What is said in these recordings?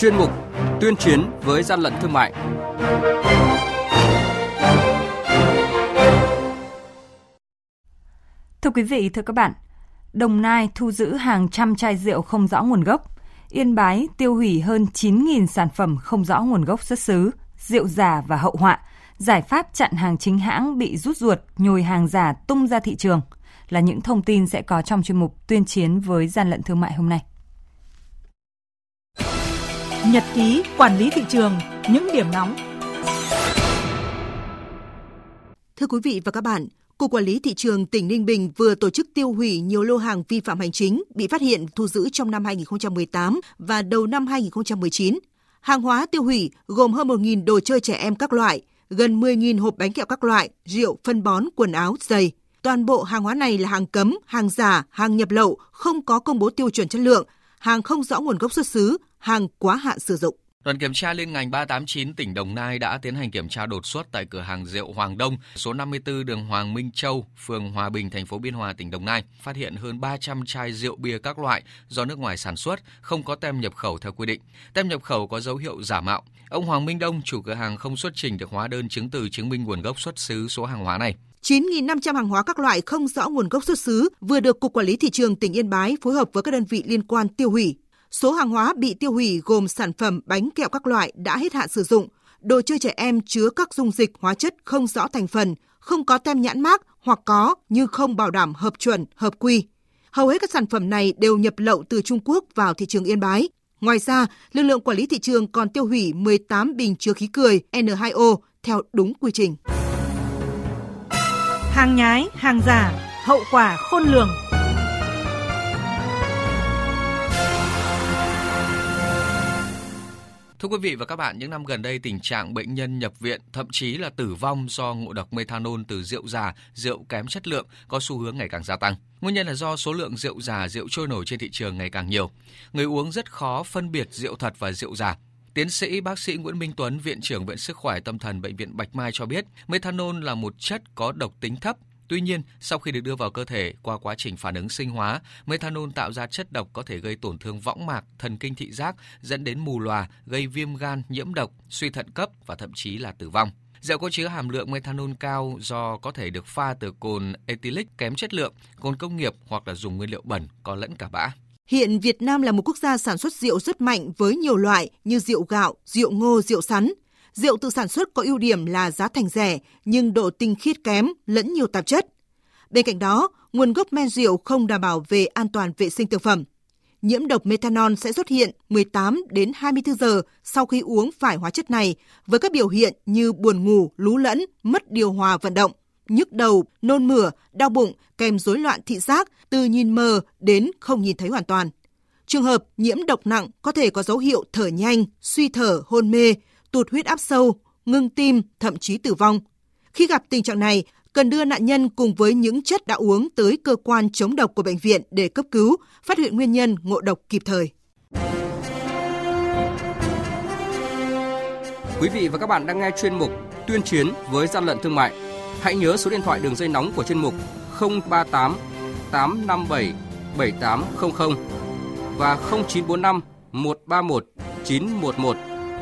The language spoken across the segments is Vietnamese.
chuyên mục Tuyên chiến với gian lận thương mại. Thưa quý vị, thưa các bạn, Đồng Nai thu giữ hàng trăm chai rượu không rõ nguồn gốc. Yên Bái tiêu hủy hơn 9.000 sản phẩm không rõ nguồn gốc xuất xứ, rượu giả và hậu họa. Giải pháp chặn hàng chính hãng bị rút ruột, nhồi hàng giả tung ra thị trường là những thông tin sẽ có trong chuyên mục tuyên chiến với gian lận thương mại hôm nay. Nhật ký quản lý thị trường, những điểm nóng. Thưa quý vị và các bạn, Cục Quản lý Thị trường tỉnh Ninh Bình vừa tổ chức tiêu hủy nhiều lô hàng vi phạm hành chính bị phát hiện thu giữ trong năm 2018 và đầu năm 2019. Hàng hóa tiêu hủy gồm hơn 1.000 đồ chơi trẻ em các loại, gần 10.000 hộp bánh kẹo các loại, rượu, phân bón, quần áo, giày. Toàn bộ hàng hóa này là hàng cấm, hàng giả, hàng nhập lậu, không có công bố tiêu chuẩn chất lượng, hàng không rõ nguồn gốc xuất xứ, hàng quá hạn sử dụng. Đoàn kiểm tra liên ngành 389 tỉnh Đồng Nai đã tiến hành kiểm tra đột xuất tại cửa hàng rượu Hoàng Đông, số 54 đường Hoàng Minh Châu, phường Hòa Bình, thành phố Biên Hòa, tỉnh Đồng Nai, phát hiện hơn 300 chai rượu bia các loại do nước ngoài sản xuất, không có tem nhập khẩu theo quy định. Tem nhập khẩu có dấu hiệu giả mạo. Ông Hoàng Minh Đông, chủ cửa hàng không xuất trình được hóa đơn chứng từ chứng minh nguồn gốc xuất xứ số hàng hóa này. 9.500 hàng hóa các loại không rõ nguồn gốc xuất xứ vừa được Cục Quản lý Thị trường tỉnh Yên Bái phối hợp với các đơn vị liên quan tiêu hủy. Số hàng hóa bị tiêu hủy gồm sản phẩm bánh kẹo các loại đã hết hạn sử dụng, đồ chơi trẻ em chứa các dung dịch hóa chất không rõ thành phần, không có tem nhãn mác hoặc có nhưng không bảo đảm hợp chuẩn, hợp quy. Hầu hết các sản phẩm này đều nhập lậu từ Trung Quốc vào thị trường Yên Bái. Ngoài ra, lực lượng quản lý thị trường còn tiêu hủy 18 bình chứa khí cười N2O theo đúng quy trình. Hàng nhái, hàng giả, hậu quả khôn lường. Thưa quý vị và các bạn, những năm gần đây tình trạng bệnh nhân nhập viện, thậm chí là tử vong do ngộ độc methanol từ rượu già, rượu kém chất lượng có xu hướng ngày càng gia tăng. Nguyên nhân là do số lượng rượu già, rượu trôi nổi trên thị trường ngày càng nhiều. Người uống rất khó phân biệt rượu thật và rượu giả. Tiến sĩ bác sĩ Nguyễn Minh Tuấn, Viện trưởng Viện Sức khỏe Tâm thần Bệnh viện Bạch Mai cho biết, methanol là một chất có độc tính thấp, Tuy nhiên, sau khi được đưa vào cơ thể qua quá trình phản ứng sinh hóa, methanol tạo ra chất độc có thể gây tổn thương võng mạc, thần kinh thị giác, dẫn đến mù lòa, gây viêm gan, nhiễm độc, suy thận cấp và thậm chí là tử vong. Rượu có chứa hàm lượng methanol cao do có thể được pha từ cồn ethylic kém chất lượng, cồn công nghiệp hoặc là dùng nguyên liệu bẩn có lẫn cả bã. Hiện Việt Nam là một quốc gia sản xuất rượu rất mạnh với nhiều loại như rượu gạo, rượu ngô, rượu sắn. Rượu tự sản xuất có ưu điểm là giá thành rẻ nhưng độ tinh khiết kém, lẫn nhiều tạp chất. Bên cạnh đó, nguồn gốc men rượu không đảm bảo về an toàn vệ sinh thực phẩm. Nhiễm độc methanol sẽ xuất hiện 18 đến 24 giờ sau khi uống phải hóa chất này với các biểu hiện như buồn ngủ, lú lẫn, mất điều hòa vận động, nhức đầu, nôn mửa, đau bụng kèm rối loạn thị giác từ nhìn mờ đến không nhìn thấy hoàn toàn. Trường hợp nhiễm độc nặng có thể có dấu hiệu thở nhanh, suy thở, hôn mê, tụt huyết áp sâu, ngưng tim, thậm chí tử vong. Khi gặp tình trạng này, cần đưa nạn nhân cùng với những chất đã uống tới cơ quan chống độc của bệnh viện để cấp cứu, phát hiện nguyên nhân ngộ độc kịp thời. Quý vị và các bạn đang nghe chuyên mục Tuyên chiến với gian lận thương mại. Hãy nhớ số điện thoại đường dây nóng của chuyên mục 038 857 7800 và 0945 131 911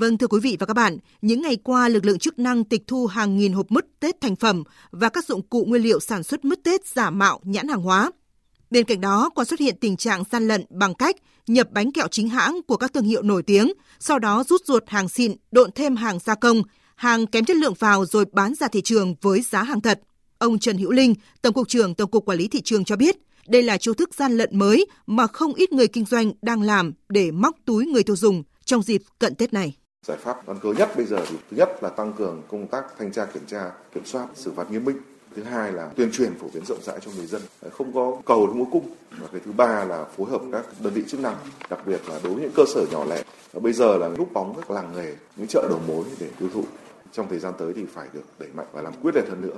Vâng thưa quý vị và các bạn, những ngày qua lực lượng chức năng tịch thu hàng nghìn hộp mứt Tết thành phẩm và các dụng cụ nguyên liệu sản xuất mứt Tết giả mạo nhãn hàng hóa. Bên cạnh đó còn xuất hiện tình trạng gian lận bằng cách nhập bánh kẹo chính hãng của các thương hiệu nổi tiếng, sau đó rút ruột hàng xịn, độn thêm hàng gia công, hàng kém chất lượng vào rồi bán ra thị trường với giá hàng thật. Ông Trần Hữu Linh, Tổng cục trưởng Tổng cục Quản lý thị trường cho biết, đây là chiêu thức gian lận mới mà không ít người kinh doanh đang làm để móc túi người tiêu dùng trong dịp cận Tết này. Giải pháp căn cơ nhất bây giờ thì thứ nhất là tăng cường công tác thanh tra kiểm tra, kiểm soát, xử phạt nghiêm minh Thứ hai là tuyên truyền phổ biến rộng rãi cho người dân, không có cầu không cung. Và cái thứ ba là phối hợp các đơn vị chức năng, đặc biệt là đối với những cơ sở nhỏ lẻ. Và bây giờ là núp bóng các làng nghề, những chợ đầu mối để tiêu thụ. Trong thời gian tới thì phải được đẩy mạnh và làm quyết liệt hơn nữa.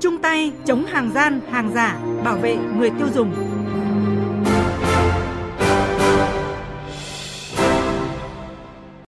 Chung tay chống hàng gian, hàng giả, bảo vệ người tiêu dùng.